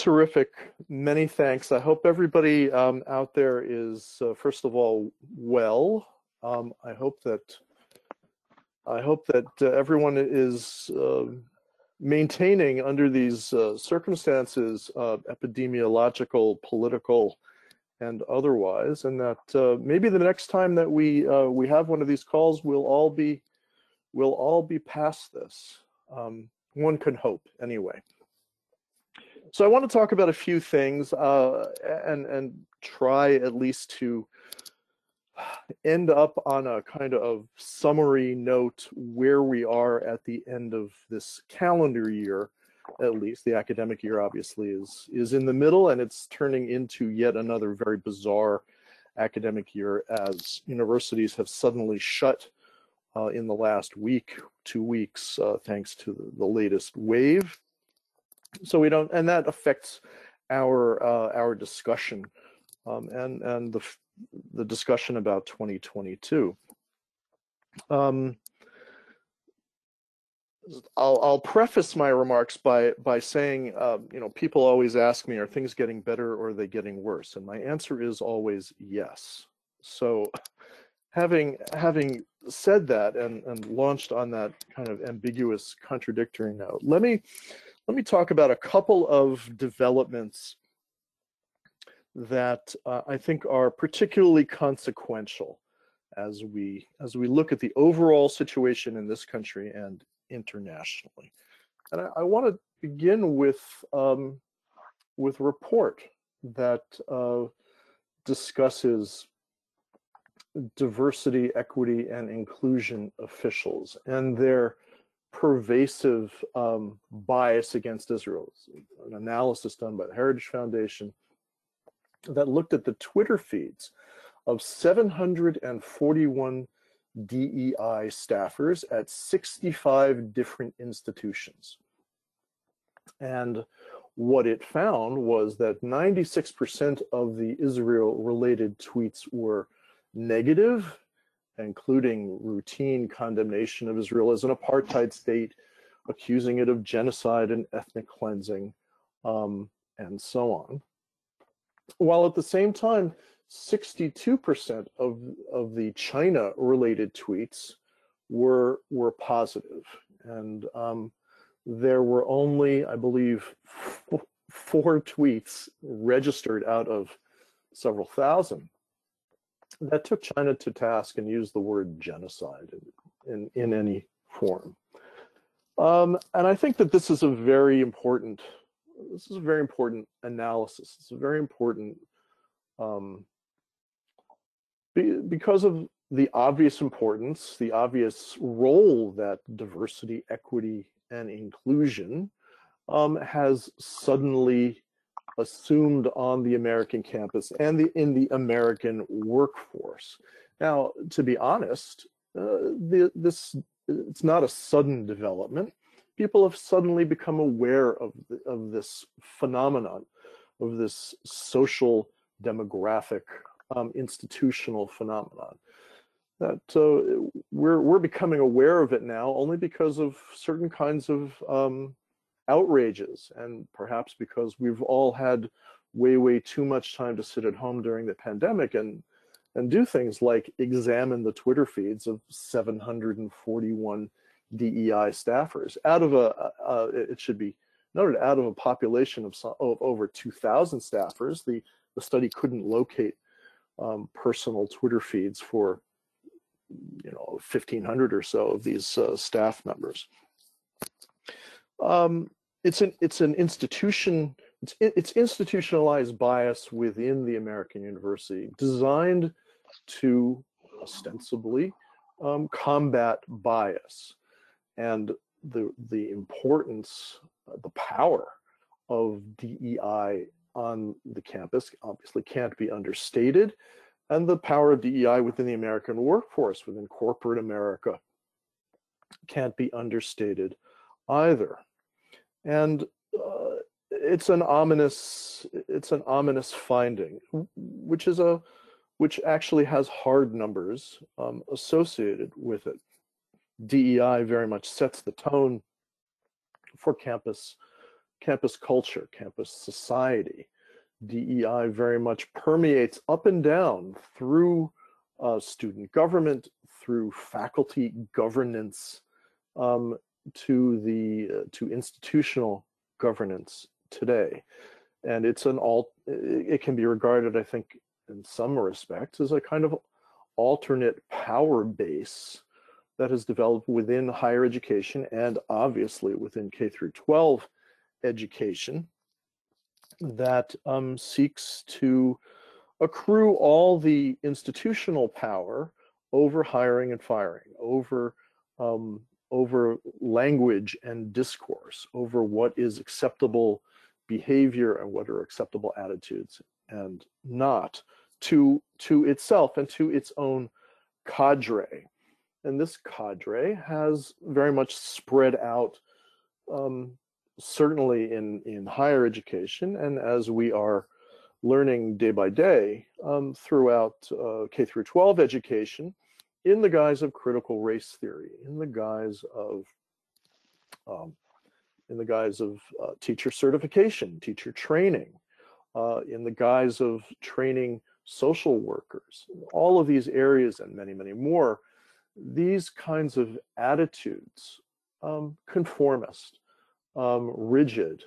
Terrific. Many thanks. I hope everybody um, out there is, uh, first of all, well. Um, I hope that I hope that uh, everyone is uh, maintaining under these uh, circumstances, uh, epidemiological, political, and otherwise, and that uh, maybe the next time that we we have one of these calls, we'll all be we'll all be past this. Um, one can hope, anyway. So I want to talk about a few things uh, and and try at least to end up on a kind of summary note where we are at the end of this calendar year at least. The academic year obviously is is in the middle and it's turning into yet another very bizarre academic year as universities have suddenly shut uh, in the last week two weeks uh, thanks to the, the latest wave so we don't and that affects our uh, our discussion um, and and the the discussion about 2022 um, I'll, I'll preface my remarks by by saying, uh, you know, people always ask me, are things getting better or are they getting worse? And my answer is always yes. So, having having said that and and launched on that kind of ambiguous, contradictory note, let me let me talk about a couple of developments that uh, I think are particularly consequential as we as we look at the overall situation in this country and internationally. And I, I want to begin with um, with a report that uh, discusses diversity, equity, and inclusion officials and their pervasive um, bias against Israel. An analysis done by the Heritage Foundation that looked at the Twitter feeds of 741 DEI staffers at 65 different institutions. And what it found was that 96% of the Israel related tweets were negative including routine condemnation of Israel as an apartheid state, accusing it of genocide and ethnic cleansing, um, and so on. While at the same time, 62% of, of the China related tweets were, were positive. And um, there were only, I believe, four tweets registered out of several thousand that took China to task and used the word genocide in, in, in any form. Um, and I think that this is a very important, this is a very important analysis. It's a very important, um, be, because of the obvious importance, the obvious role that diversity, equity, and inclusion um, has suddenly assumed on the American campus and the, in the American workforce. Now, to be honest, uh, the, this it's not a sudden development. People have suddenly become aware of the, of this phenomenon, of this social demographic um, institutional phenomenon. That uh, we're we're becoming aware of it now only because of certain kinds of um, outrages and perhaps because we've all had way way too much time to sit at home during the pandemic and and do things like examine the twitter feeds of 741 DEI staffers out of a uh, it should be noted out of a population of, some, of over 2000 staffers the the study couldn't locate um, personal twitter feeds for you know 1500 or so of these uh, staff members um, it's an it's an institution it's it's institutionalized bias within the American university designed to ostensibly um, combat bias. And the the importance uh, the power of DEI on the campus obviously can't be understated. And the power of DEI within the American workforce within corporate America can't be understated either and uh, it's an ominous it's an ominous finding which is a which actually has hard numbers um, associated with it dei very much sets the tone for campus campus culture, campus society. DEI very much permeates up and down through uh, student government, through faculty governance, um, to the uh, to institutional governance today. And it's an all, it can be regarded, I think, in some respects, as a kind of alternate power base that has developed within higher education and obviously within K through 12 education that um, seeks to accrue all the institutional power over hiring and firing, over um, over language and discourse, over what is acceptable behavior and what are acceptable attitudes and not to to itself and to its own cadre. And this cadre has very much spread out, um, certainly in, in higher education, and as we are learning day by day um, throughout uh, K through 12 education, in the guise of critical race theory, in the guise of um, in the guise of uh, teacher certification, teacher training, uh, in the guise of training social workers, all of these areas and many, many more, these kinds of attitudes, um, conformist, um, rigid,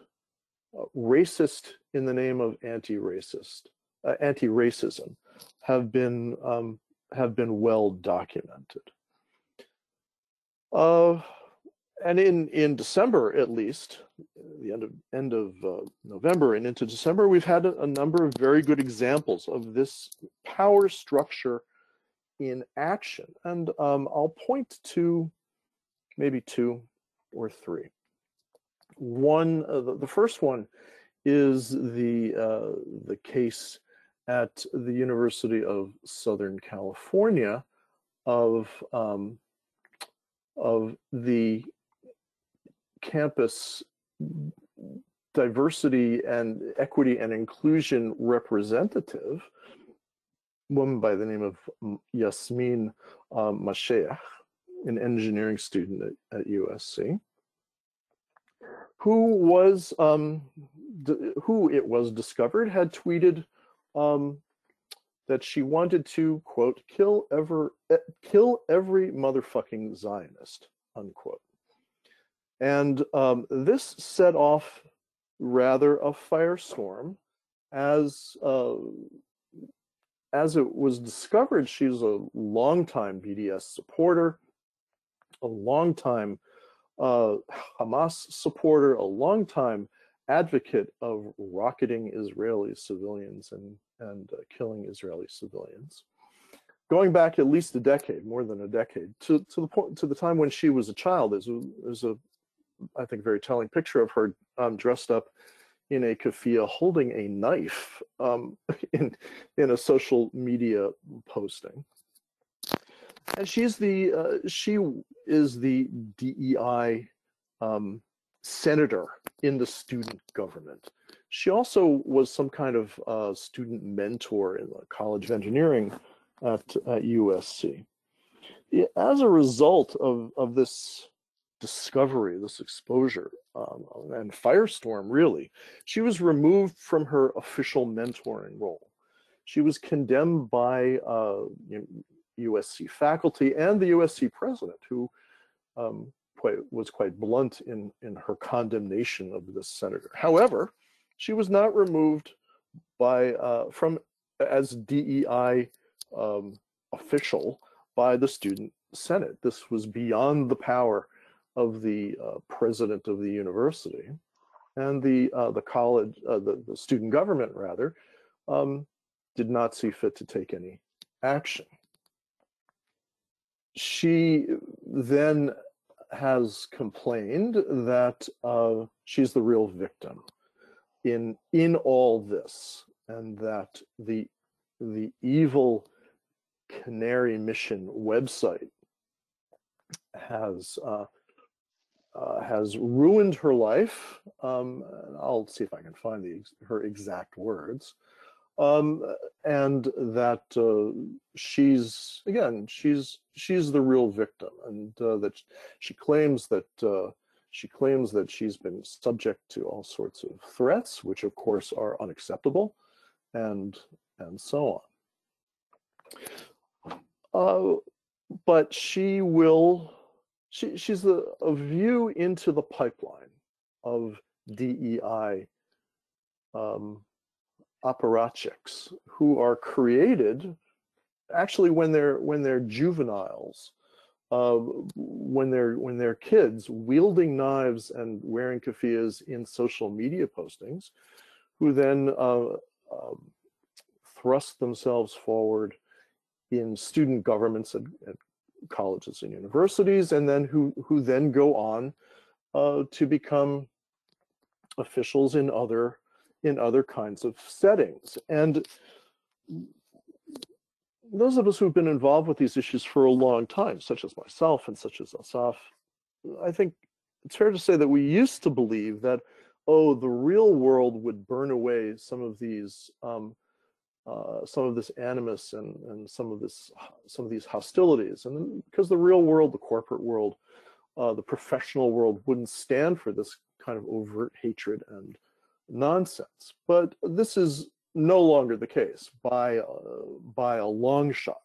uh, racist in the name of anti-racist, uh, anti-racism, have been um, have been well documented. Uh, and in in December, at least, the end of end of uh, November and into December, we've had a, a, number of very good examples of this power structure in action, and um, I'll point to maybe two or three. One, uh, the, the, first one, is the uh, the case at the University of Southern California of um, of the campus diversity and equity and inclusion representative, woman by the name of Yasmin um, an engineering student at, at USC, who was, um, who it was discovered had tweeted um, that she wanted to, quote, kill, ever, eh, kill every motherfucking Zionist, unquote. And um, this set off rather a firestorm as uh, as it was discovered she's a longtime BDS supporter, a longtime uh, Hamas supporter, a longtime advocate of rocketing Israeli civilians and and uh, killing Israeli civilians going back at least a decade, more than a decade, to, to the point to the time when she was a child. There's a, there's a I think, very telling picture of her um, dressed up in a keffiyeh holding a knife um, in, in a social media posting. And she's the, uh, she is the DEI um, senator in the student government. She also was some kind of uh, student mentor in the College of Engineering at, at USC. As a result of, of this discovery, this exposure, um, and firestorm, really. She was removed from her official mentoring role. She was condemned by uh, you know, USC faculty and the USC president, who um, quite, was quite blunt in, in her condemnation of this senator. However, she was not removed by uh, from as DEI um, official by the student senate. This was beyond the power of the uh, president of the university and the uh, the college uh, the, the student government rather um, did not see fit to take any action she then has complained that uh, she's the real victim in in all this and that the the evil canary mission website has uh, uh, has ruined her life. Um, I'll see if I can find the, her exact words. Um, and that uh, she's again she's she's the real victim, and uh, that she claims that uh, She claims that she's been subject to all sorts of threats, which of course are unacceptable, and and so on. Uh, but she will, she, she's a, a view into the pipeline of DEI um, apparatchiks who are created actually when they're when they're juveniles uh, when they're when they're kids wielding knives and wearing keffiyehs in social media postings, who then uh, uh, thrust themselves forward in student governments at, at, colleges and universities, and then who who then go on uh, to become officials in other in other kinds of settings. And those of us who've been involved with these issues for a long time, such as myself and such as Asaf, I think it's fair to say that we used to believe that, oh, the real world would burn away some of these, um, uh, some of this animus and, and some of this, some of these hostilities, and because the real world, the corporate world, uh, the professional world wouldn't stand for this kind of overt hatred and nonsense. But this is no longer the case by, uh, by a long shot.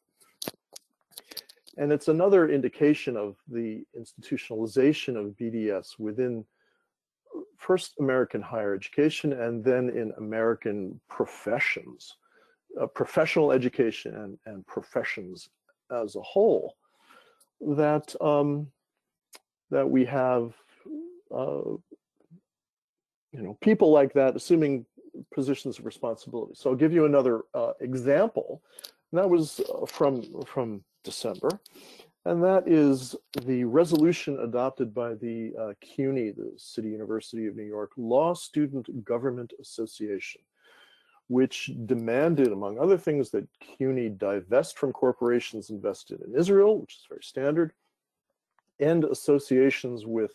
And it's another indication of the institutionalization of BDS within first American higher education and then in American professions, uh, professional education and, and professions as a whole, that, um, that we have uh, you know, people like that, assuming positions of responsibility. So I'll give you another uh, example. And that was uh, from, from December. And that is the resolution adopted by the uh, CUNY, the City University of New York Law Student Government Association, which demanded, among other things, that CUNY divest from corporations invested in Israel, which is very standard, and associations with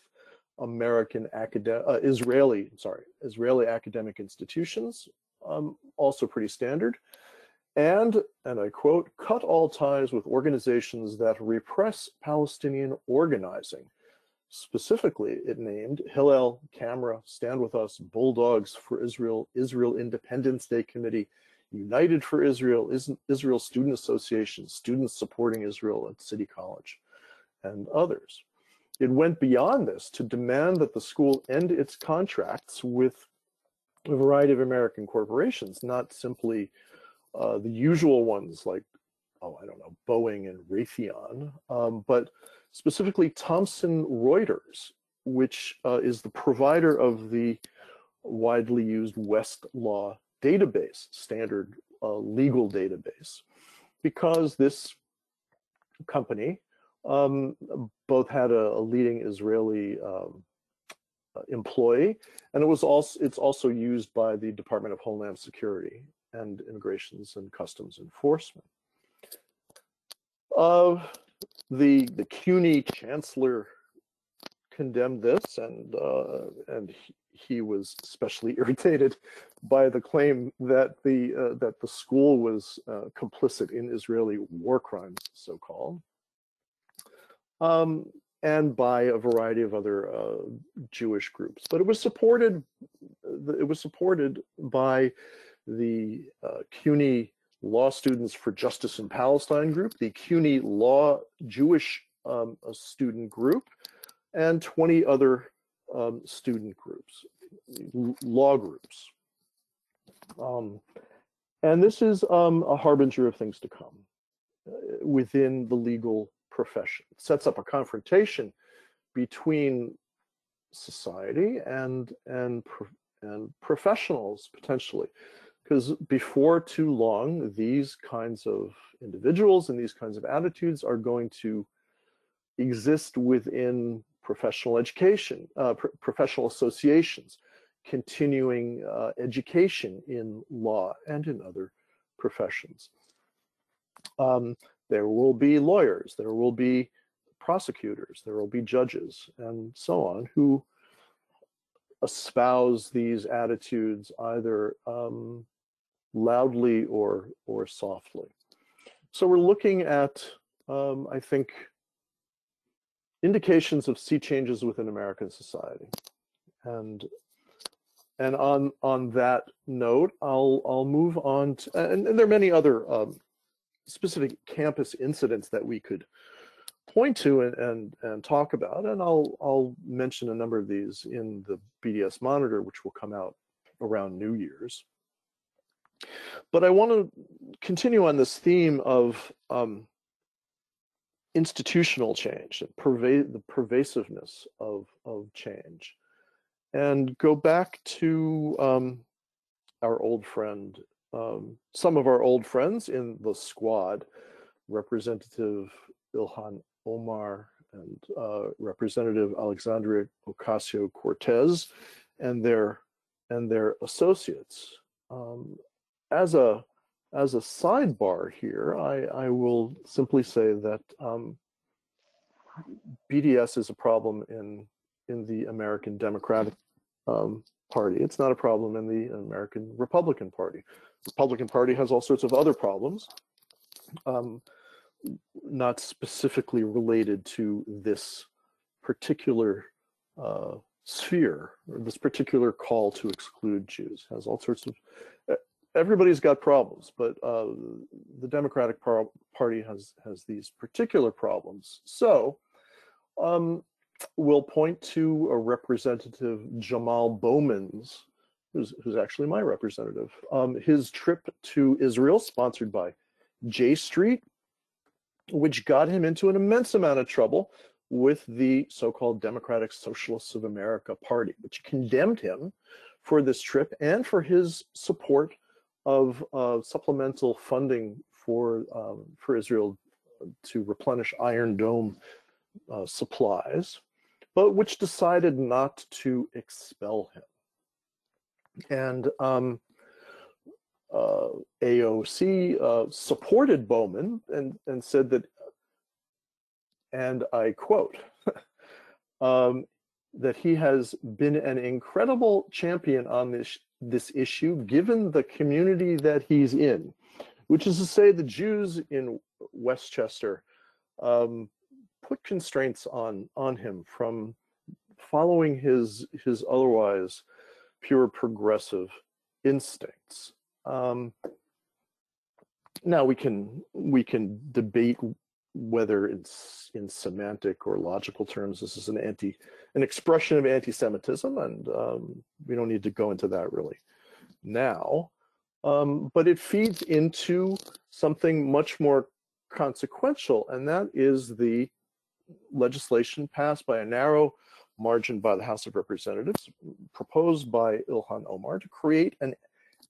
American academic, uh, Israeli, sorry, Israeli academic institutions, um, also pretty standard. And, and I quote, cut all ties with organizations that repress Palestinian organizing. Specifically, it named Hillel, Camera, Stand With Us, Bulldogs for Israel, Israel Independence Day Committee, United for Israel, Israel Student Association, Students Supporting Israel at City College, and others. It went beyond this to demand that the school end its contracts with a variety of American corporations, not simply uh, the usual ones like, oh, I don't know, Boeing and Raytheon, um, but specifically Thomson Reuters, which uh, is the provider of the widely used Westlaw database, standard uh, legal database, because this company um, both had a, a leading Israeli um, uh, employee, and it was also it's also used by the Department of Homeland Security and Immigrations and Customs Enforcement. Uh, the the CUNY chancellor condemned this, and uh, and he, he, was especially irritated by the claim that the uh, that the school was uh, complicit in Israeli war crimes, so called um, and by a variety of other uh, Jewish groups. But it was supported. It was supported by the uh, CUNY Law Students for Justice in Palestine group, the CUNY Law Jewish um, student group, and 20 other um, student groups, law groups. Um, and this is um, a harbinger of things to come uh, within the legal profession. It sets up a confrontation between society and and and professionals potentially because before too long these kinds of individuals and these kinds of attitudes are going to exist within professional education uh, pr professional associations continuing uh, education in law and in other professions um, there will be lawyers, there will be prosecutors, there will be judges, and so on, who espouse these attitudes either um, loudly or or softly. So we're looking at, um, I think, indications of sea changes within American society. And and on on that note, I'll I'll move on to, and, and there are many other um, specific campus incidents that we could point to and, and and talk about, and I'll I'll mention a number of these in the BDS monitor, which will come out around New Year's. But I want to continue on this theme of um, institutional change, perva- the pervasiveness of, of change, and go back to um, our old friend, um, some of our old friends in the squad, Representative Ilhan Omar and uh, Representative Alexandria Ocasio Cortez, and their and their associates. Um, as a as a sidebar here, I, I will simply say that um, BDS is a problem in in the American Democratic um, Party. It's not a problem in the American Republican Party. The Republican Party has all sorts of other problems, um, not specifically related to this particular uh, sphere or this particular call to exclude Jews. Has all sorts of everybody's got problems, but uh, the Democratic Party has has these particular problems. So um, we'll point to a representative, Jamal Bowman's, who's, who's actually my representative, um, his trip to Israel, sponsored by J Street, which got him into an immense amount of trouble with the so-called Democratic Socialists of America Party, which condemned him for this trip and for his support of uh, supplemental funding for um, for Israel to replenish Iron Dome uh, supplies, but which decided not to expel him. And um, uh, AOC uh, supported Bowman and, and said that, and I quote, um, that he has been an incredible champion on this this issue given the community that he's in, which is to say the Jews in Westchester um, put constraints on on him from following his his otherwise pure progressive instincts. Um, now we can we can debate whether it's in semantic or logical terms this is an anti an expression of anti-Semitism, and um, we don't need to go into that really now. Um, but it feeds into something much more consequential, and that is the legislation passed by a narrow margin by the House of Representatives, proposed by Ilhan Omar to create an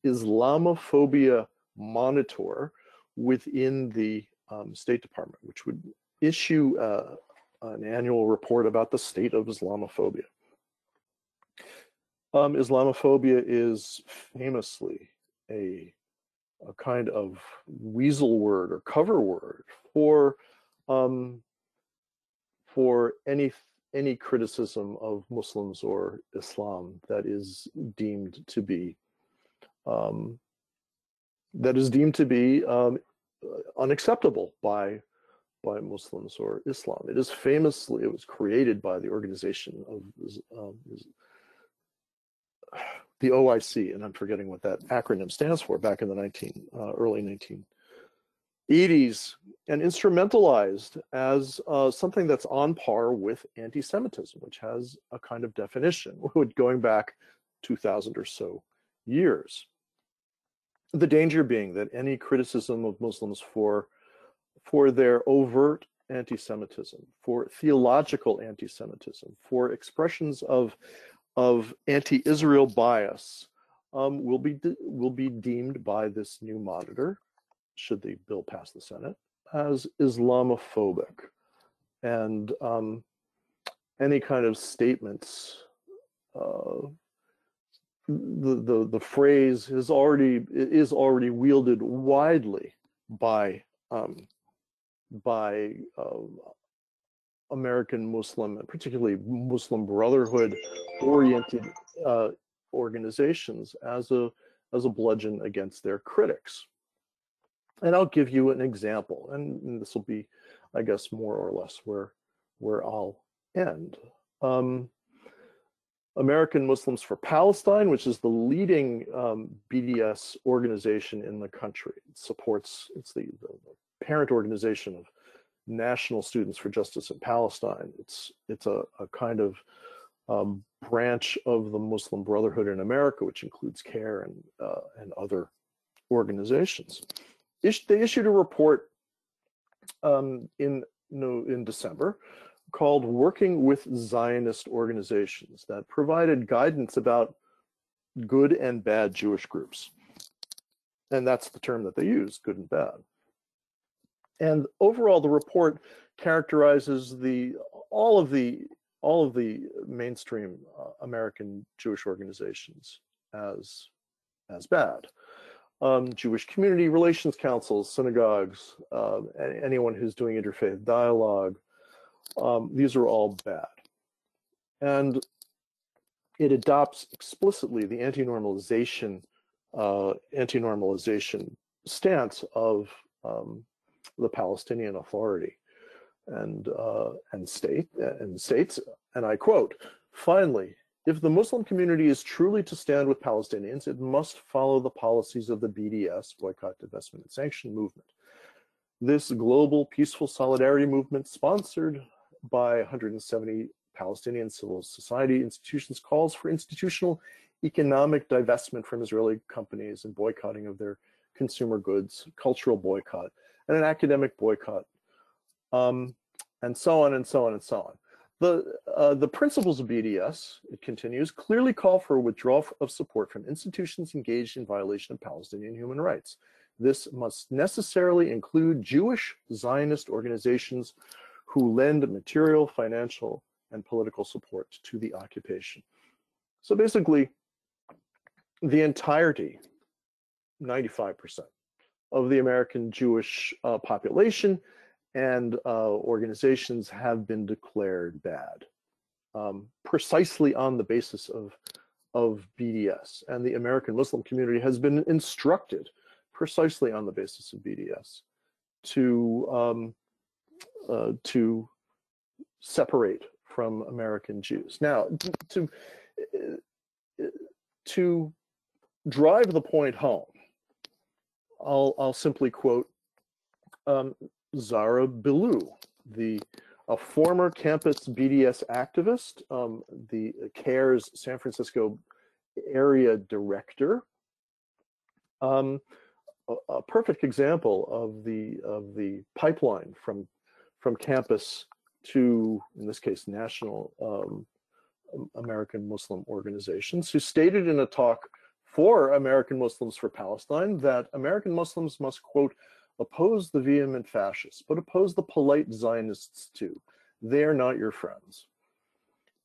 Islamophobia monitor within the um, State Department, which would issue uh, an annual report about the state of Islamophobia. Um, Islamophobia is famously a, a kind of weasel word or cover word for um, for any any criticism of Muslims or Islam that is deemed to be um, that is deemed to be um, unacceptable by by Muslims or Islam. It is famously, it was created by the organization of um, the OIC, and I'm forgetting what that acronym stands for, back in the 19, uh, early 1980s, and instrumentalized as uh, something that's on par with anti-Semitism, which has a kind of definition, going back 2,000 or so years. The danger being that any criticism of Muslims for for their overt anti-Semitism, for theological anti-Semitism, for expressions of of anti-Israel bias, um, will be will be deemed by this new monitor, should the bill pass the Senate, as Islamophobic, and um, any kind of statements. Uh, the, the the phrase is already is already wielded widely by um, by uh, American Muslim and particularly Muslim Brotherhood oriented uh, organizations as a as a bludgeon against their critics. And I'll give you an example, and, this will be, I guess, more or less where where I'll end. Um, American Muslims for Palestine, which is the leading um, BDS organization in the country. It supports, it's the, the, parent organization of National Students for Justice in Palestine. It's, it's a, a kind of um, branch of the Muslim Brotherhood in America, which includes CAIR and, uh, and other organizations. They issued a report um, in, in December called Working with Zionist Organizations that provided guidance about good and bad Jewish groups. And that's the term that they use, good and bad. And overall, the report characterizes the all of the all of the mainstream uh, American Jewish organizations as as bad. Um, Jewish community relations councils, synagogues, uh, anyone who's doing interfaith dialogue, um, these are all bad. And it adopts explicitly the anti-normalization uh, anti-normalization stance of um, the Palestinian Authority and uh, and state and states. And I quote: Finally, if the Muslim community is truly to stand with Palestinians, it must follow the policies of the BDS, boycott, divestment, and sanction movement. This global peaceful solidarity movement, sponsored by 170 Palestinian civil society institutions, calls for institutional economic divestment from Israeli companies and boycotting of their consumer goods, cultural boycott, and an academic boycott, um, and so on and so on and so on. The, uh, the principles of BDS, it continues, clearly call for a withdrawal of support from institutions engaged in violation of Palestinian human rights. This must necessarily include Jewish Zionist organizations who lend material, financial, and political support to the occupation. So basically, the entirety, 95%, of the American Jewish uh, population and uh, organizations have been declared bad, um, precisely on the basis of, of BDS. And the American Muslim community has been instructed precisely on the basis of BDS to, um, uh, to separate from American Jews. Now, to, to drive the point home, I'll, I'll simply quote um, Zahra Billoo, the a former campus BDS activist, um, the CAIR's San Francisco area director. Um, a, a, perfect example of the of the pipeline from from campus to, in this case, national um, American Muslim organizations, who stated in a talk for American Muslims for Palestine that American Muslims must, quote, Oppose the vehement fascists, but oppose the polite Zionists too. They are not your friends.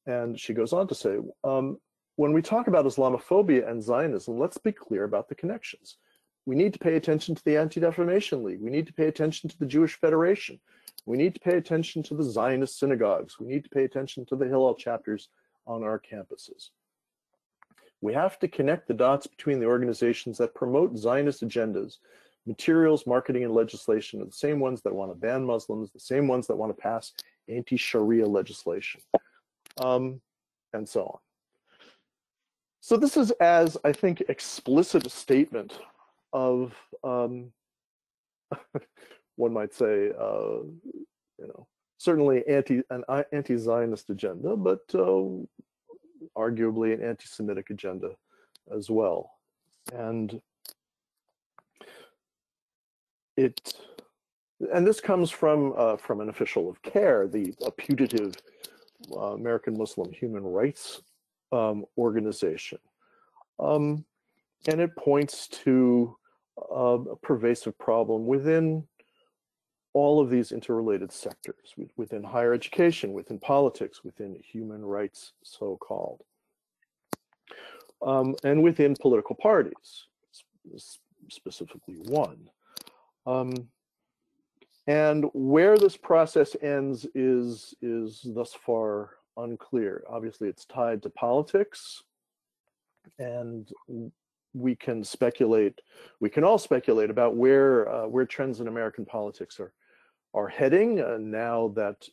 And she goes on to say, um, when we talk about Islamophobia and Zionism, let's be clear about the connections. We need to pay attention to the Anti-Defamation League. We need to pay attention to the Jewish Federation. We need to pay attention to the Zionist synagogues. We need to pay attention to the Hillel chapters on our campuses. We have to connect the dots between the organizations that promote Zionist agendas materials, marketing, and legislation are the same ones that want to ban Muslims, the same ones that want to pass anti-Sharia legislation, um, and so on. So this is as, I think, explicit a statement of, um, one might say, uh, you know, certainly anti an anti-Zionist agenda, but uh, arguably an anti-Semitic agenda as well. And it and this comes from uh, from an official of CAIR, the putative uh, American Muslim human rights um, organization, um, and it points to uh, a pervasive problem within all of these interrelated sectors, within higher education, within politics, within human rights, so-called, um, and within political parties, specifically one. Um, and where this process ends is, is thus far unclear. Obviously, it's tied to politics, and we can speculate, we can all speculate about where, uh, where trends in American politics are, are heading uh, now that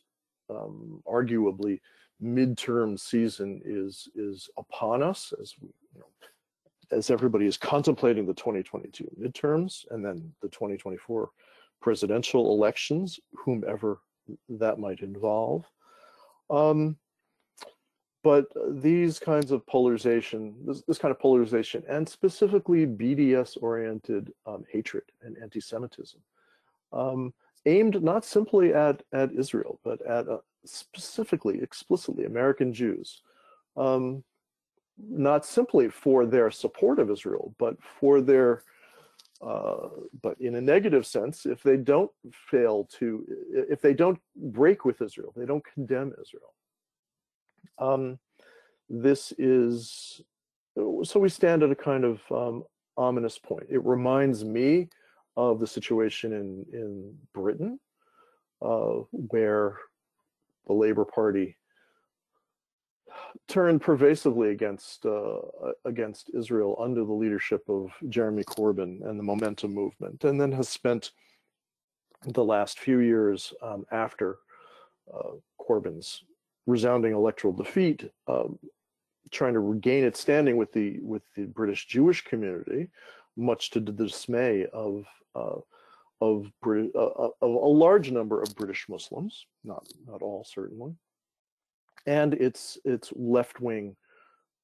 um, arguably midterm season is is upon us as we, you know, as everybody is contemplating the 2022 midterms and then the 2024 presidential elections, whomever that might involve. Um, but these kinds of polarization, this, this, kind of polarization, and specifically BDS-oriented um, hatred and anti-Semitism, um, aimed not simply at, at Israel, but at uh, specifically, explicitly American Jews, um, not simply for their support of Israel, but for their, uh, but in a negative sense, if they don't fail to, if they don't break with Israel, they don't condemn Israel. Um, this is, so we stand at a kind of um, ominous point. It reminds me of the situation in, in Britain, uh, where the Labour Party turned pervasively against uh, against Israel under the leadership of Jeremy Corbyn and the Momentum movement, and then has spent the last few years um, after uh, Corbyn's resounding electoral defeat, um, trying to regain its standing with the with the British Jewish community, much to the dismay of uh, of, Brit- uh, uh, of a large number of British Muslims, not not all certainly, and its its left wing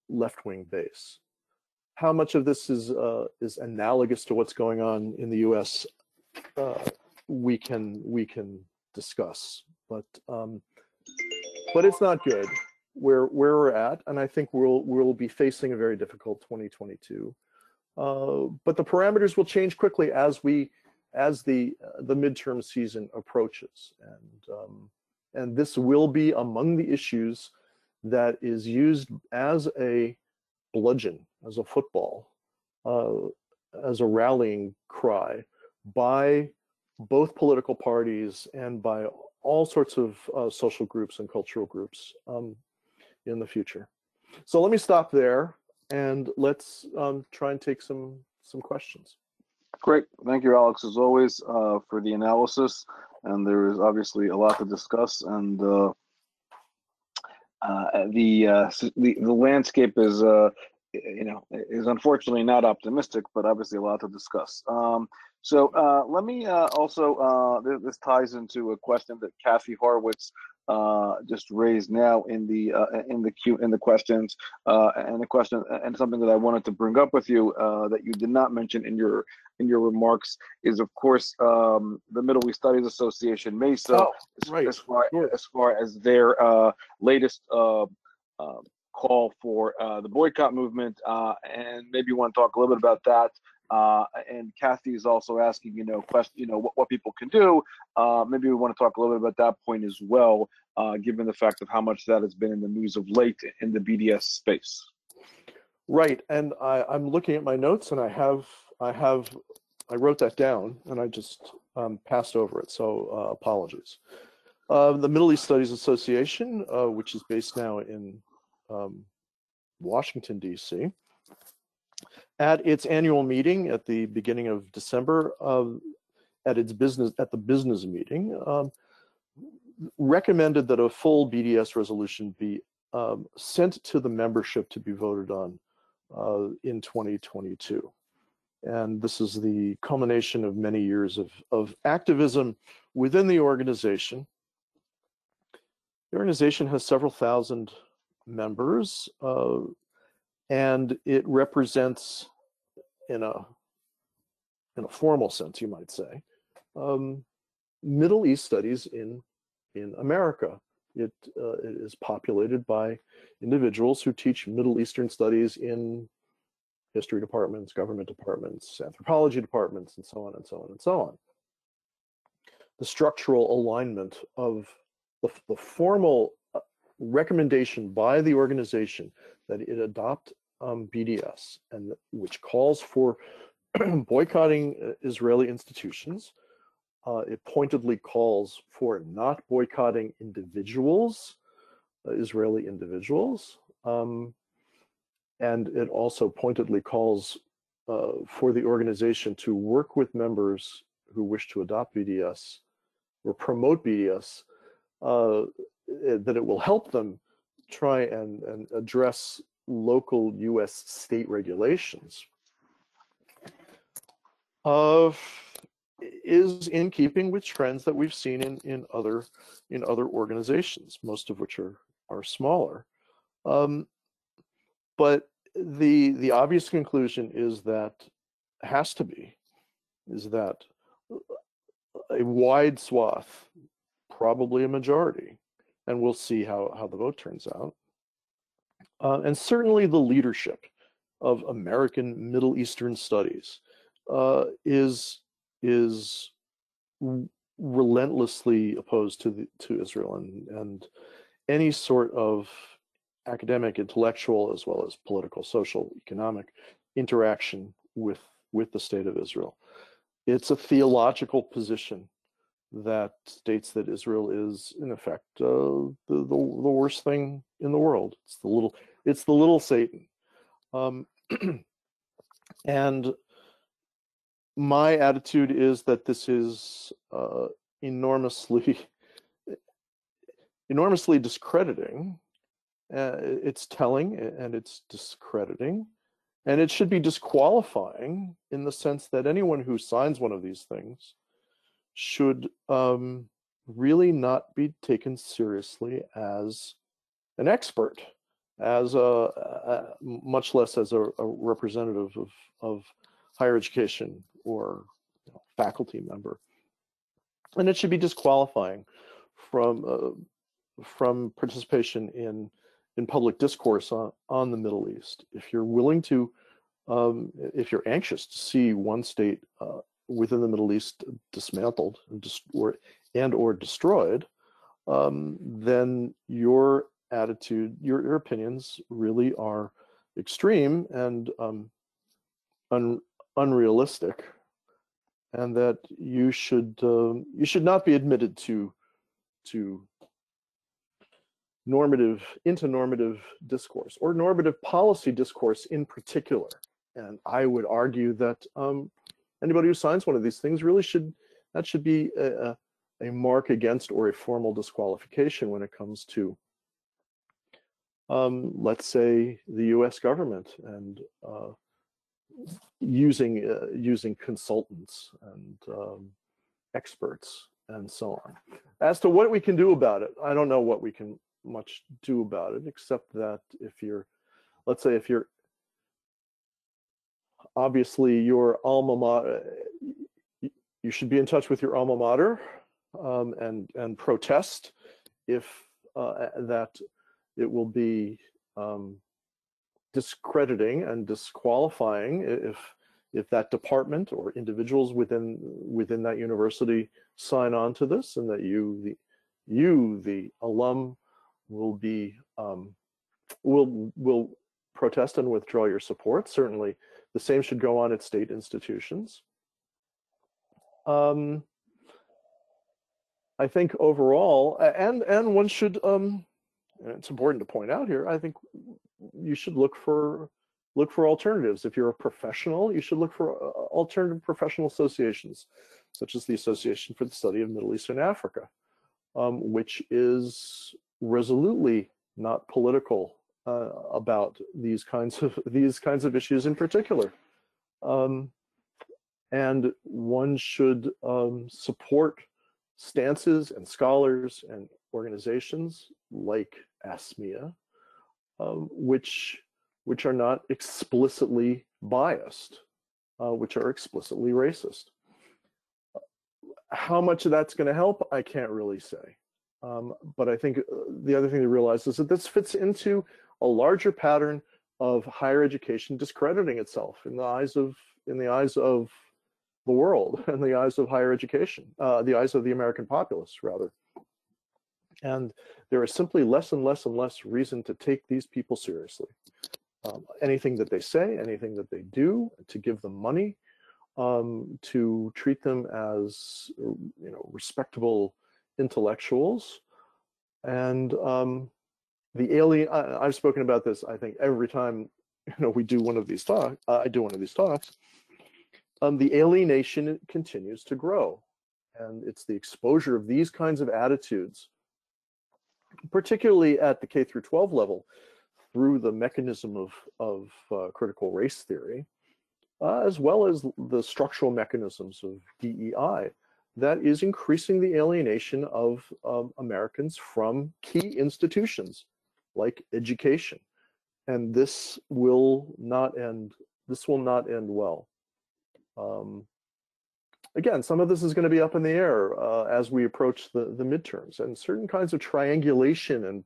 left wing base. How much of this is uh, is analogous to what's going on in the U.S. Uh, we can we can discuss, but um, but it's not good where where we're at, and I think we'll we'll be facing a very difficult 2022. Uh, but the parameters will change quickly as we as the uh, the midterm season approaches, and um, and this will be among the issues that is used as a bludgeon, as a football, uh, as a rallying cry by both political parties and by all sorts of uh, social groups and cultural groups um, in the future. So let me stop there and let's um, try and take some some questions. Great. Thank you, Alex, as always, uh, for the analysis. And there is obviously a lot to discuss. And uh, uh, the, uh, the the landscape is, uh, you know, is unfortunately not optimistic, but obviously a lot to discuss. Um, so let me also, th this ties into a question that Kathy Horwitz uh, just raised now in the uh, in the queue in the questions uh, and the question and something that I wanted to bring up with you uh, that you did not mention in your in your remarks is of course um, the Middle East Studies Association MESA oh, right. as, far sure. as far as their uh, latest uh, call for the boycott movement uh, and maybe you want to talk a little bit about that uh, and Kathy is also asking, you know, question, you know, what, what people can do. Uh, maybe we want to talk a little bit about that point as well, uh, given the fact of how much that has been in the news of late in the BDS space. Right, and I, am looking at my notes, and I have, I have, I wrote that down, and I just um, passed over it. So uh, apologies. Uh, the Middle East Studies Association, uh, which is based now in um, Washington D.C at its annual meeting at the beginning of December, at its business at the business meeting, um, recommended that a full BDS resolution be um, sent to the membership to be voted on uh, in 2022. And this is the culmination of many years of, of activism within the organization. The organization has several thousand members. Uh, and it represents in a in a formal sense you might say. Um, middle east studies in in america. It, uh, it is populated by individuals who teach middle eastern studies in history departments government departments anthropology departments and so on and so on and so on. The structural alignment of the, the formal uh, recommendation by the organization that it adopt um, BDS, and which calls for boycotting uh, Israeli institutions. Uh, it pointedly calls for not boycotting individuals, uh, Israeli individuals, um, and it also pointedly calls uh, for the organization to work with members who wish to adopt BDS or promote BDS uh, uh, that it will help them try and, and address local U.S. state regulations of is in keeping with trends that we've seen in, in other in other organizations, most of which are are smaller. Um, but the the obvious conclusion is that has to be is that a wide swath, probably a majority, and we'll see how how the vote turns out, uh, and certainly the leadership of American Middle Eastern studies uh, is is relentlessly opposed to the, to Israel and and any sort of academic, intellectual, as well as political, social, economic interaction with with the state of Israel. It's a theological position that states that Israel is, in effect, uh, the, the, the worst thing in the world. It's the little it's the little Satan, um, and my attitude is that this is uh, enormously enormously discrediting. Uh, it's telling and it's discrediting. And it should be disqualifying in the sense that anyone who signs one of these things should um, really not be taken seriously as an expert as a, a much less as a, a representative of, of higher education or you know, faculty member. And it should be disqualifying from uh, from participation in in public discourse on, on the Middle East. If you're willing to, um, if you're anxious to see one state uh, within the Middle East dismantled and, or, and or destroyed, um, then your attitude, your, your opinions really are extreme and um, un- unrealistic and that you should um, you should not be admitted to to normative into normative discourse or normative policy discourse in particular. And i would argue that um, anybody who signs one of these things really should that should be a, a mark against or a formal disqualification when it comes to um, let's say the us government and uh, using uh, using consultants and um, experts and so on. As to what we can do about it, I don't know what we can much do about it, except that if you're, let's say, if you're obviously your alma mater, you should be in touch with your alma mater um, and and protest if uh, that it will be um, discrediting and disqualifying if if that department or individuals within within that university sign on to this and that you the you the alum will be um, will will protest and withdraw your support. Certainly the same should go on at state institutions. Um, I think overall and and one should um, it's important to point out here I think you should look for look for alternatives. If you're a professional, you should look for uh, alternative professional associations, such as the Association for the Study of Middle East and Africa, um, which is resolutely not political uh, about these kinds of these kinds of issues in particular. Um, and one should um, support stances and scholars and organizations like ASMEA um, which which are not explicitly biased, uh, which are explicitly racist. How much of that's going to help, I can't really say. Um, but I think uh, the other thing to realize is that this fits into a larger pattern of higher education discrediting itself in the eyes of in the eyes of the world, in the eyes of higher education, uh, the eyes of the American populace, rather. And there is simply less and less and less reason to take these people seriously. Um, anything that they say, anything that they do, to give them money, um, to treat them as you know respectable intellectuals, and um, the alien. I, have spoken about this. I think every time you know we do one of these talks, uh, I do one of these talks. Um, the alienation continues to grow, and it's the exposure of these kinds of attitudes particularly at the K through 12 level, through the mechanism of, of uh, critical race theory, uh, as well as the structural mechanisms of DEI, that is increasing the alienation of um, Americans from key institutions like education. And this will not end, this will not end well. Um, again, some of this is going to be up in the air uh, as we approach the, the midterms and certain kinds of triangulation and,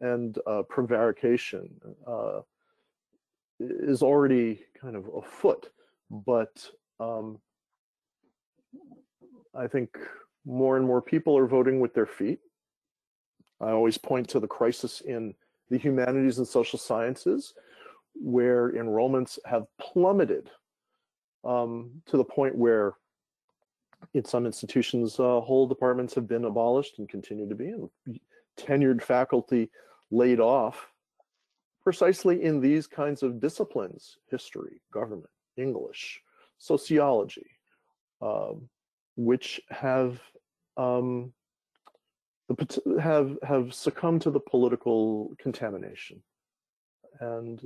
and uh, prevarication uh, is already kind of afoot. But um, I think more and more people are voting with their feet. I always point to the crisis in the humanities and social sciences, where enrollments have plummeted um, to the point where in some institutions, uh, whole departments have been abolished and continue to be, and tenured faculty laid off precisely in these kinds of disciplines, history, government, English, sociology, um, which have um, have have succumbed to the political contamination. And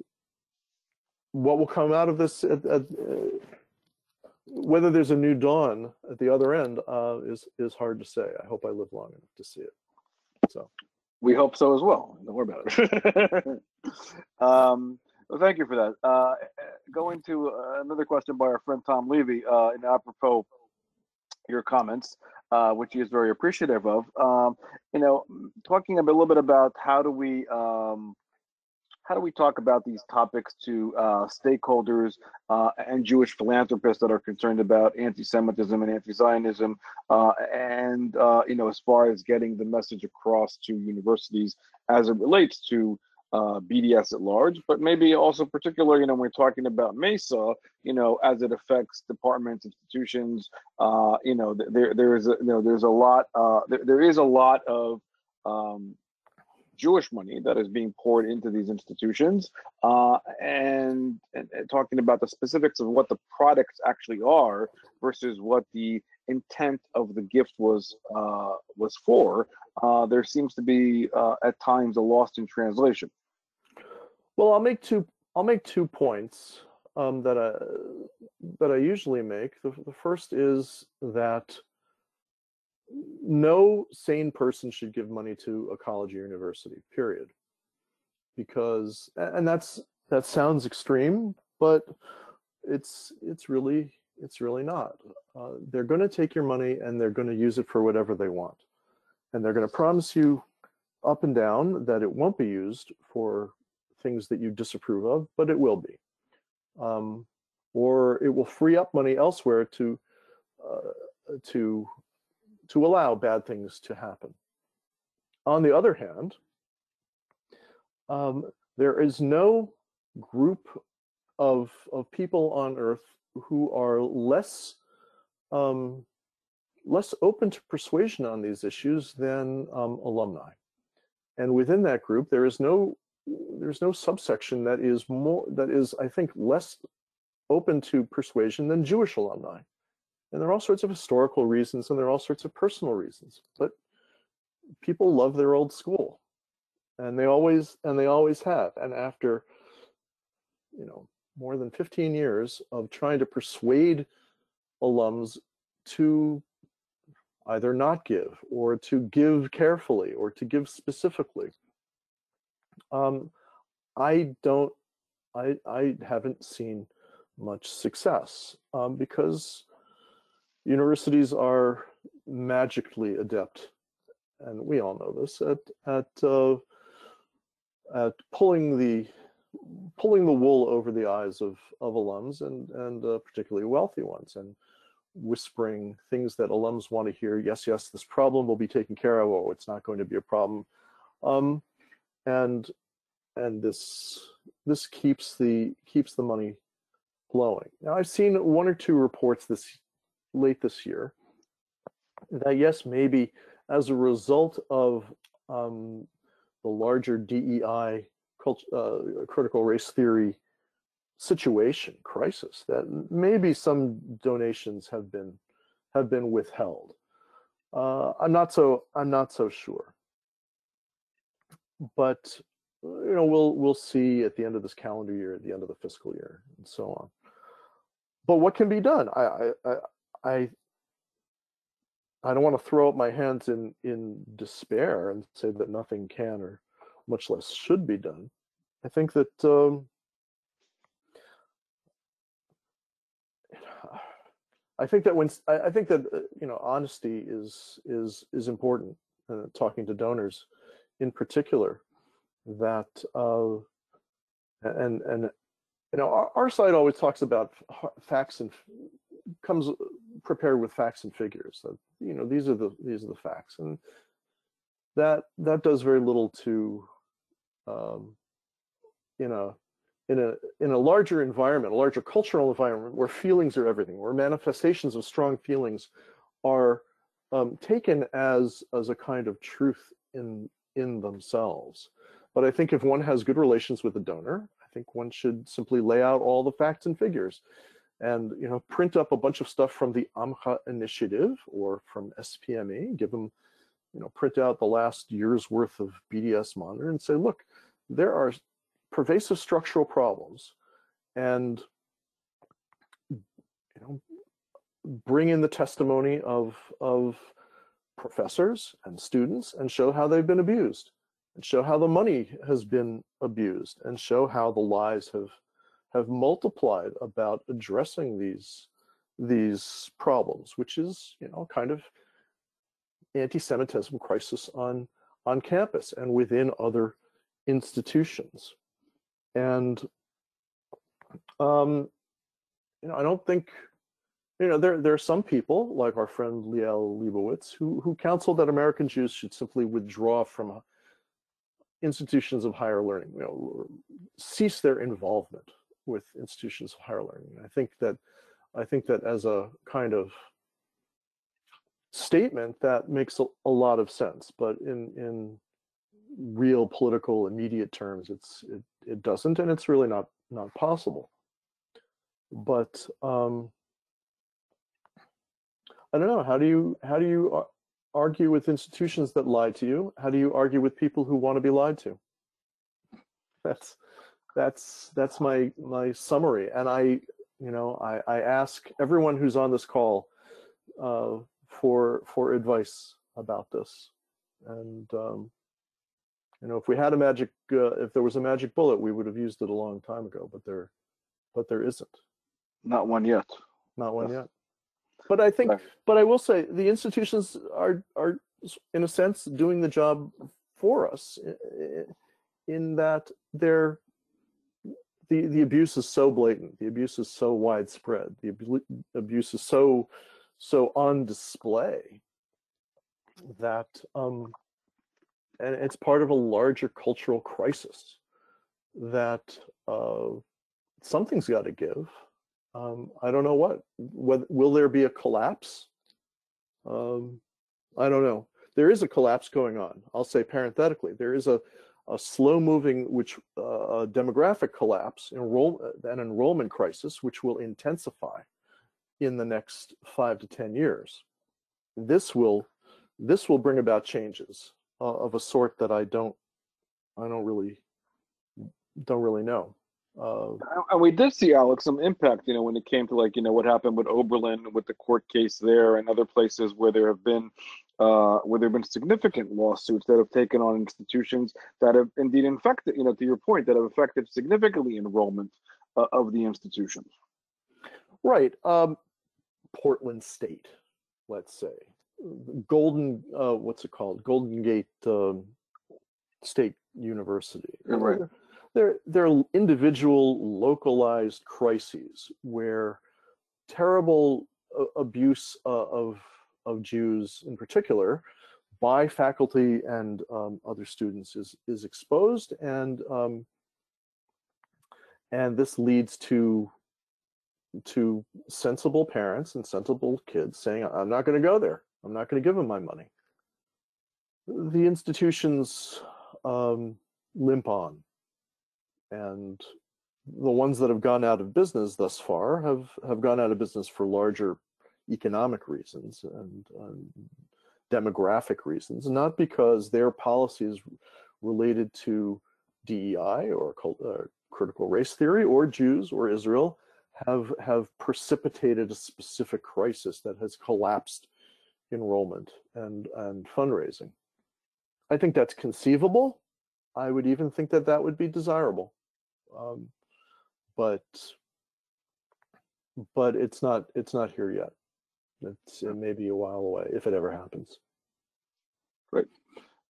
what will come out of this, uh, whether there's a new dawn at the other end, uh, is is hard to say. I hope I live long enough to see it. So, we hope so as well. Don't worry about it. um, well, thank you for that. Uh, going to uh, another question by our friend Tom Levy, uh, in apropos your comments, uh, which he is very appreciative of. Um, you know, talking a, little bit about how do we um, how do we talk about these topics to uh, stakeholders uh, and Jewish philanthropists that are concerned about anti-Semitism and anti-Zionism, uh, and uh, you know, as far as getting the message across to universities as it relates to uh, BDS at large, but maybe also particularly, you know, when we're talking about MESA, you know, as it affects departments, institutions, uh, you know, there there is a, you know there's a lot there, there is a lot of um, Jewish money that is being poured into these institutions, uh, and, and, and, talking about the specifics of what the products actually are versus what the intent of the gift was uh, was for. Uh, there seems to be uh, at times a lost in translation. Well, I'll make two. I'll make two points um, that I that I usually make. The, the first is that no sane person should give money to a college or university. Period. Because and that's that sounds extreme, but it's it's really it's really not. Uh, they're going to take your money and they're going to use it for whatever they want, and they're going to promise you up and down that it won't be used for things that you disapprove of, but it will be. Um, or it will free up money elsewhere to uh, to to allow bad things to happen. On the other hand, um, there is no group of of people on Earth who are less um, less open to persuasion on these issues than um, alumni. And within that group, there is no there's no subsection that is more that is I think less open to persuasion than Jewish alumni. And there are all sorts of historical reasons and there are all sorts of personal reasons. But people love their old school. And they always and they always have. And after you know more than 15 years of trying to persuade alums to either not give or to give carefully or to give specifically um, I don't, I, I haven't seen much success um, because universities are magically adept, and we all know this at at uh, at pulling the pulling the wool over the eyes of of alums and and uh, particularly wealthy ones and whispering things that alums want to hear. Yes, yes, this problem will be taken care of. Oh, it's not going to be a problem. Um, and and this this keeps the keeps the money flowing. Now I've seen one or two reports this late this year that yes, maybe as a result of um, the larger DEI cult, uh, critical race theory situation crisis, that maybe some donations have been have been withheld. Uh, I'm not so I'm not so sure. but you know we'll we'll see at the end of this calendar year, at the end of the fiscal year, and so on. But what can be done? I I I I I don't want to throw up my hands in in despair and say that nothing can or much less should be done. I think that um, I think that when I, I think that uh, you know honesty is is is important. Uh, talking to donors, in particular, that uh, and and you know our, our side always talks about facts and comes prepared with facts and figures. That you know these are the these are the facts, and that that does very little to um, in a in a in a larger environment, a larger cultural environment where feelings are everything, where manifestations of strong feelings are um, taken as as a kind of truth in in themselves. But I think if one has good relations with the donor, I think one should simply lay out all the facts and figures, and you know print up a bunch of stuff from the Amcha initiative or from SPME, give them, you know, print out the last year's worth of BDS monitor and say, look, there are pervasive structural problems and you know bring in the testimony of of professors and students and show how they've been abused and show how the money has been abused and show how the lies have have multiplied about addressing these these problems which is you know kind of anti-semitism crisis on on campus and within other institutions. And um, you know, I don't think you know there there are some people like our friend Liel Leibovitz who who counsel that American Jews should simply withdraw from institutions of higher learning, you know, cease their involvement with institutions of higher learning. I think that I think that as a kind of statement that makes a, a lot of sense, but in in real political immediate terms it's it, it doesn't and it's really not not possible. But um i don't know how do you how do you argue with institutions that lie to you? How do you argue with people who want to be lied to? That's that's that's my my summary and i you know i i ask everyone who's on this call uh for for advice about this and um you know, if we had a magic, uh, if there was a magic bullet, we would have used it a long time ago. But there, but there isn't. Not one yet. Not one yet. But I think, but I will say, the institutions are are in a sense doing the job for us, in that they're the the abuse is so blatant, the abuse is so widespread, the abuse is so so on display that um, and it's part of a larger cultural crisis that uh, something's got to give. Um, I don't know what. what. Will there be a collapse? Um, I don't know. There is a collapse going on. I'll say parenthetically, there is a, a slow-moving, which uh, demographic collapse, enroll, an enrollment crisis, which will intensify in the next five to ten years. This will this will bring about changes uh, of a sort that I don't I don't really don't really know. Uh, and we did see Alex some impact, you know, when it came to like you know what happened with Oberlin with the court case there and other places where there have been uh, where there have been significant lawsuits that have taken on institutions that have indeed infected, you know, to your point, that have affected significantly enrollment uh, of the institutions. Right. Um, Portland State, let's say, Golden, uh, what's it called? Golden Gate um, State University. Right. They're, they're individual localized crises where terrible uh, abuse uh, of, of Jews in particular by faculty and um, other students is, is exposed and um, and this leads to to sensible parents and sensible kids saying, I'm not going to go there. I'm not going to give them my money. The institutions um, limp on, and the ones that have gone out of business thus far have have gone out of business for larger economic reasons and, and demographic reasons, not because their policies related to DEI or uh, critical race theory or Jews or Israel have have precipitated a specific crisis that has collapsed enrollment and and fundraising. I think that's conceivable. I would even think that that would be desirable, um, but but it's not it's not here yet. It's it may be a while away if it ever happens. Great.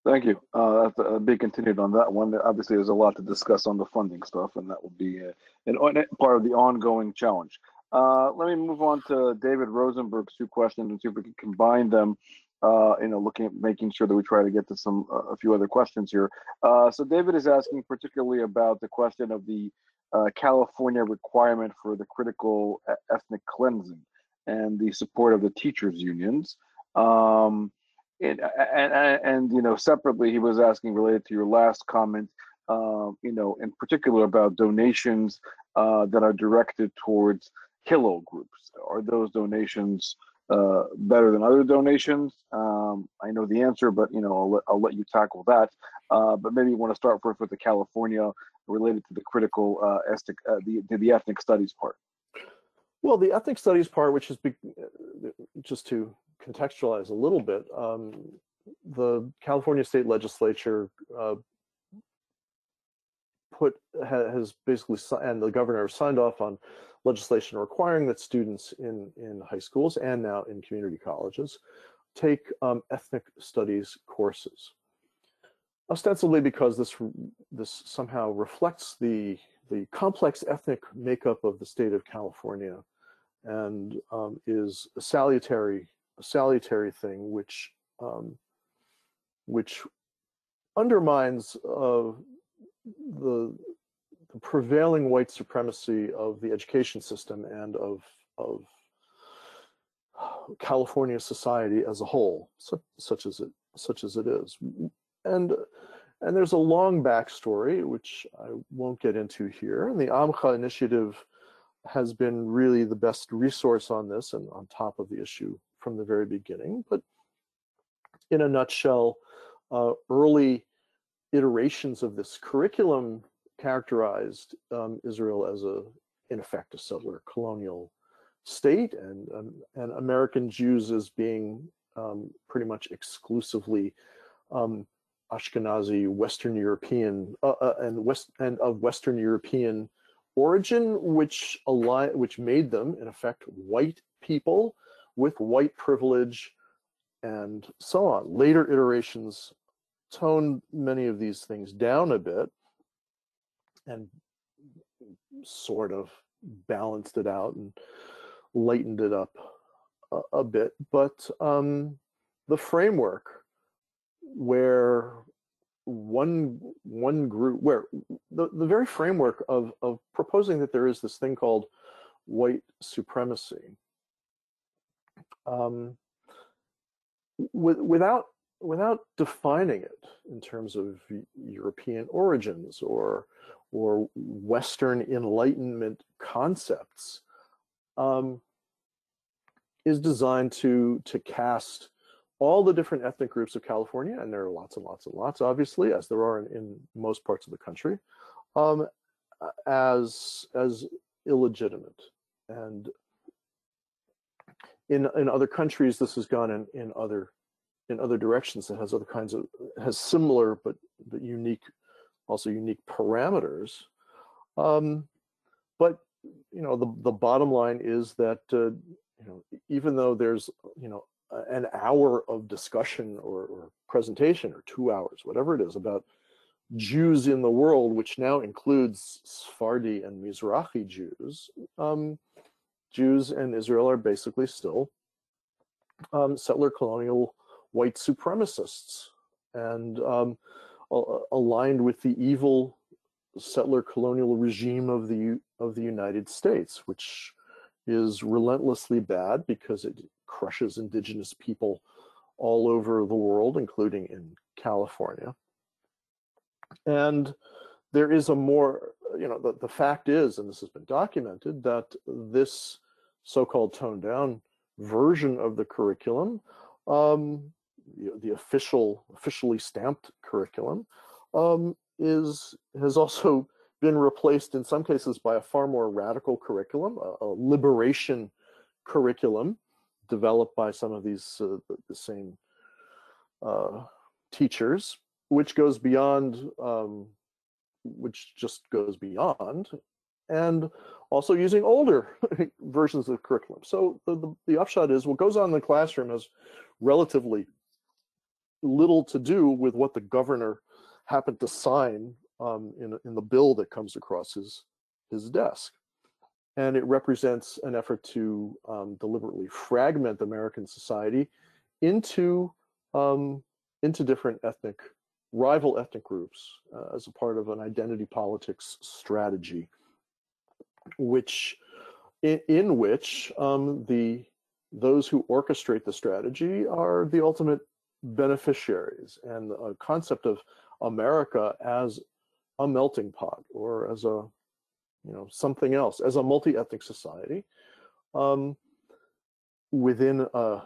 Thank you. Uh, uh, be continued on that one. Obviously, there's a lot to discuss on the funding stuff, and that will be uh, an, part of the ongoing challenge. Uh, let me move on to David Rosenberg's two questions and see if we can combine them. Uh, you know, looking at making sure that we try to get to some uh, a few other questions here. Uh, so David is asking particularly about the question of the uh, California requirement for the critical ethnic cleansing and the support of the teachers unions. Um, and, and, and, you know, separately, he was asking related to your last comment, uh, you know, in particular about donations uh, that are directed towards Hillel groups. Are those donations uh, better than other donations? Um, I know the answer, but you know, I'll let, I'll let you tackle that. Uh, but maybe you want to start first with the California related to the critical uh, ethnic, uh, the, the ethnic studies part. Well, the ethnic studies part, which is just to contextualize a little bit, um, the California state legislature uh, put has basically and the governor signed off on legislation requiring that students in in high schools and now in community colleges take um, ethnic studies courses. Ostensibly because this this somehow reflects the the complex ethnic makeup of the state of California and um, is a salutary a salutary thing which um, which undermines uh, the, the prevailing white supremacy of the education system and of of California society as a whole, such as it such as it is, and and there's a long backstory which I won't get into here. And the Amcha initiative has been really the best resource on this and on top of the issue from the very beginning. But in a nutshell, uh, early iterations of this curriculum characterized um, Israel as a, in effect, a settler colonial state, and um, and American Jews as being um, pretty much exclusively um, Ashkenazi Western European uh, uh, and West and of Western European origin, which align, which made them in effect white people with white privilege and so on. Later iterations toned many of these things down a bit and sort of balanced it out and lightened it up a, a bit. But um, the framework where one one group where the, the very framework of of proposing that there is this thing called white supremacy. Um, with, without without defining it in terms of European origins or or Western Enlightenment concepts, um, is designed to to cast all the different ethnic groups of California, and there are lots and lots and lots, obviously, as there are in, in most parts of the country, um, as as illegitimate. And in in other countries, this has gone in in other in other directions. It has other kinds of has similar but but unique, also unique parameters. Um, but you know, the the bottom line is that uh, you know even though there's you know an hour of discussion or, or, presentation or two hours, whatever it is, about Jews in the world, which now includes Sephardi and Mizrahi Jews, um, Jews and Israel are basically still um, settler colonial white supremacists and um, aligned with the evil settler colonial regime of the of the United States, which is relentlessly bad because it crushes indigenous people all over the world, including in California. And there is a more, you know, the, the fact is, and this has been documented, that this so-called toned down version of the curriculum, um, the, the, official, officially stamped curriculum, um, is has also been replaced in some cases by a far more radical curriculum, a, a liberation curriculum developed by some of these uh, the, same uh, teachers, which goes beyond, um, which just goes beyond, and also using older versions of curriculum. So the, the, the upshot is what goes on in the classroom has relatively little to do with what the governor happened to sign um, in, in the bill that comes across his, his desk. And it represents an effort to um, deliberately fragment American society into, um, into different ethnic, rival ethnic groups uh, as a part of an identity politics strategy, which, in, in which um, the those who orchestrate the strategy are the ultimate beneficiaries. And the concept of America as a melting pot or as a you know something else as a multi-ethnic society um, within a, a,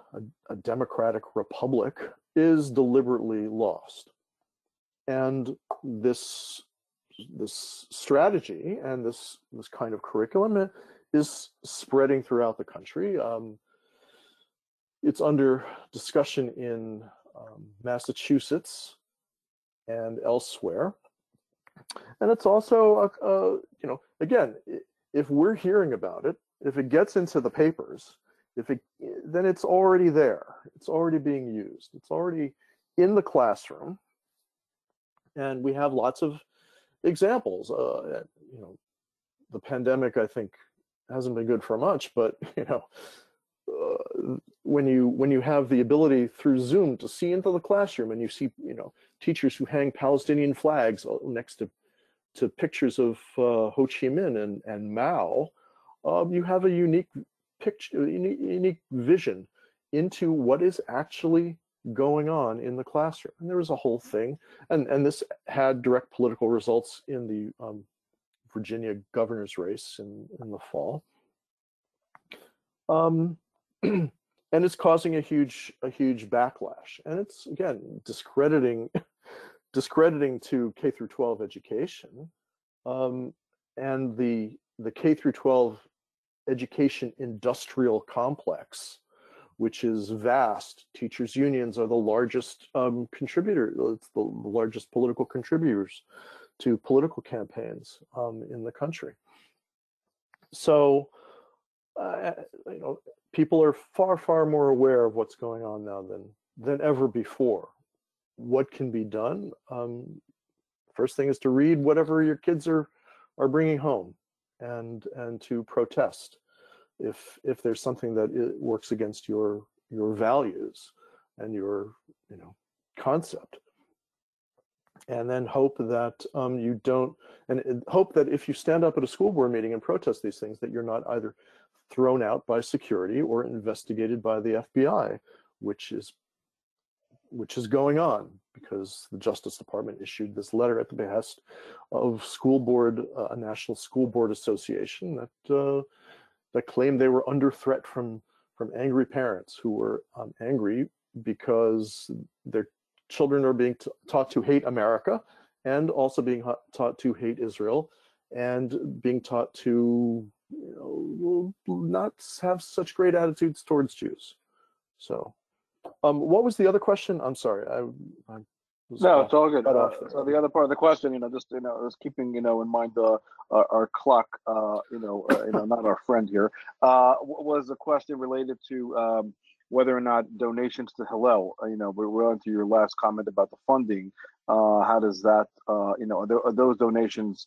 a, democratic republic is deliberately lost. And this this strategy and this this kind of curriculum is spreading throughout the country. Um, it's under discussion in um, Massachusetts and elsewhere and it's also, a, a, you know, again, if we're hearing about it, if it gets into the papers, if it, then it's already there. It's already being used. It's already in the classroom. And we have lots of examples. Uh, you know, the pandemic, I think, hasn't been good for much, but you know, uh, when you when you have the ability through Zoom to see into the classroom and you see you know teachers who hang Palestinian flags uh, next to to pictures of uh, Ho Chi Minh and and Mao, um, you have a unique picture, unique, vision into what is actually going on in the classroom. And there was a whole thing, and and this had direct political results in the um, Virginia governor's race in in the fall. Um, and it's causing a huge a huge backlash. And it's again discrediting discrediting to k through 12 education. Um, and the the k through 12 education industrial complex which is vast teachers unions are the largest um, contributor it's the largest political contributors to political campaigns um, in the country. So uh, you know people are far, far more aware of what's going on now than than ever before. What can be done? Um, first thing is to read whatever your kids are are bringing home, and and to protest if if there's something that works against your your values and your you know concept and then hope that um, you don't and hope that if you stand up at a school board meeting and protest these things that you're not either thrown out by security or investigated by the FBI, which is which is going on because the Justice Department issued this letter at the behest of school board, uh, a National School Board Association that uh, that claimed they were under threat from from angry parents who were um, angry because their children are being taught to hate America and also being taught to hate Israel and being taught to you know, will not have such great attitudes towards Jews. So, um, what was the other question? I'm sorry. I, I no, it's all good. Uh, so the other part of the question, you know, just you know, is keeping you know in mind uh, our, our clock, uh, you know, uh, you know, not our friend here, uh, was a question related to um, whether or not donations to Hillel. Uh, you know, we're on to your last comment about the funding. Uh, how does that, uh, you know, are, there, are those donations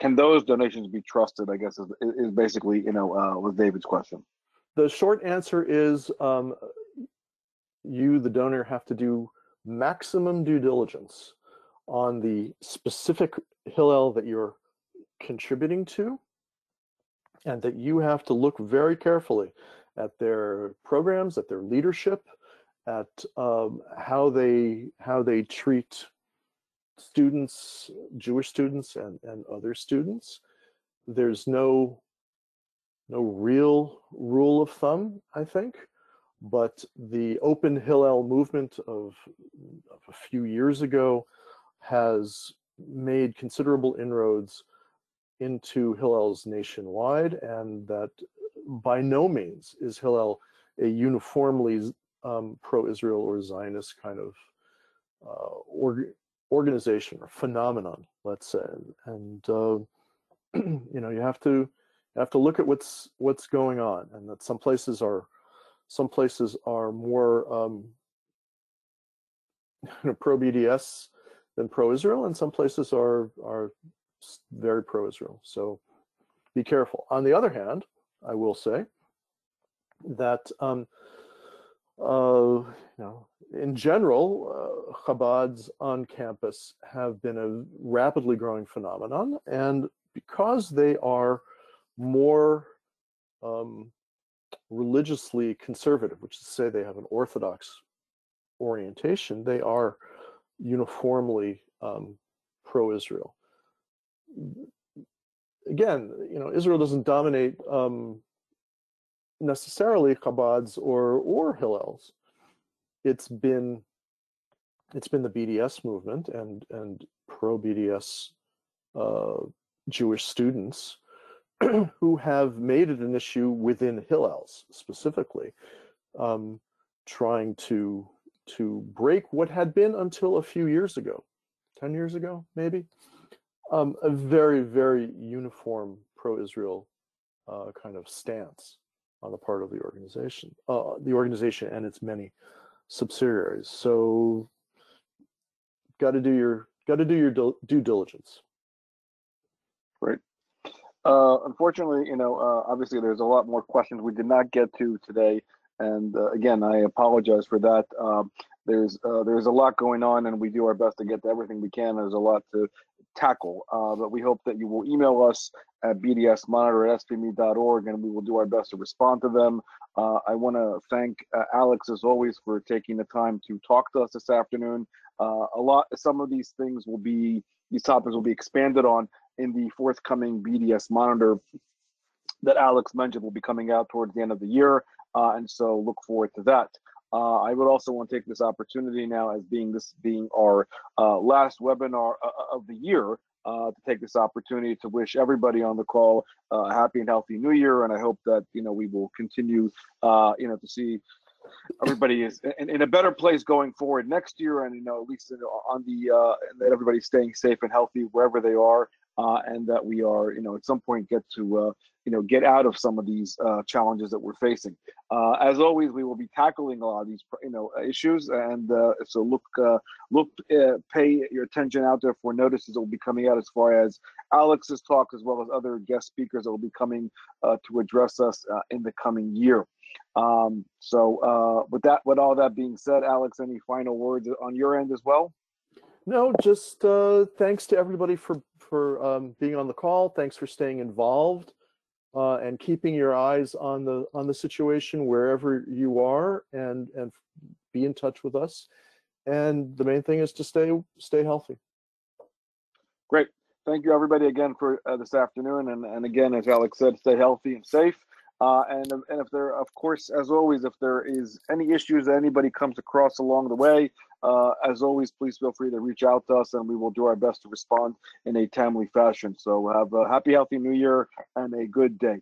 can those donations be trusted? I guess is, is basically you know uh, was David's question. The short answer is um, you, the donor, have to do maximum due diligence on the specific Hillel that you're contributing to, and that you have to look very carefully at their programs, at their leadership, at um, how they how they treat students, Jewish students and, and other students. There's no no real rule of thumb, I think, but the open Hillel movement of, of a few years ago has made considerable inroads into Hillel's nationwide, and that by no means is Hillel a uniformly um, pro-Israel or Zionist kind of uh, organization or phenomenon, let's say. And uh, you know, you have to you have to look at what's what's going on, and that some places are some places are more um, pro BDS than pro Israel, and some places are are very pro Israel. So be careful. On the other hand, I will say that um, uh, you know, in general, uh, Chabad's on campus have been a rapidly growing phenomenon, and because they are more um, religiously conservative, which is to say they have an orthodox orientation, they are uniformly um, pro-Israel. Again, you know, Israel doesn't dominate um, necessarily Chabad's or or Hillel's. It's been it's been the BDS movement and and pro BDS uh, Jewish students who have made it an issue within Hillel's specifically, um, trying to to break what had been until a few years ago, ten years ago maybe, um, a very very uniform pro-Israel uh, kind of stance on the part of the organization, uh, the organization and its many subsidiaries. So, got to do your got to do your due diligence. Right. Uh, unfortunately, you know, uh, obviously there's a lot more questions we did not get to today, and uh, again, I apologize for that. Um, there's uh, there's a lot going on, and we do our best to get to everything we can. There's a lot to tackle, uh, but we hope that you will email us at bdsmonitor at spme.org, and we will do our best to respond to them. Uh, I want to thank uh, Alex, as always, for taking the time to talk to us this afternoon. Uh, a lot, some of these things will be, these topics will be expanded on in the forthcoming BDS monitor that Alex mentioned will be coming out towards the end of the year. Uh, and so look forward to that. Uh, I would also want to take this opportunity now, as being this being our uh, last webinar uh, uh, of the year, uh, to take this opportunity to wish everybody on the call a happy and healthy New Year, and I hope that you know we will continue, you know, to see everybody is in, in, a better place going forward next year, and you know at least on the uh, that everybody's staying safe and healthy wherever they are, and that we are you know at some point get to you know get out of some of these uh, challenges that we're facing. Uh, as always, we will be tackling a lot of these you know issues, and uh, so look uh, look uh, pay your attention out there for notices that will be coming out as far as Alex's talk, as well as other guest speakers that will be coming uh, to address us in the coming year. Um, so with that, with all that being said, Alex, any final words on your end as well? No, just thanks to everybody for for um, being on the call. Thanks for staying involved uh, and keeping your eyes on the on the situation wherever you are and and be in touch with us. And the main thing is to stay stay healthy. Great. Thank you everybody again for uh, this afternoon. And and again as alex said stay healthy and safe uh, and and if there, of course, as always, if there is any issues that anybody comes across along the way, uh, as always, please feel free to reach out to us, and we will do our best to respond in a timely fashion. So have a happy, healthy New Year and a good day.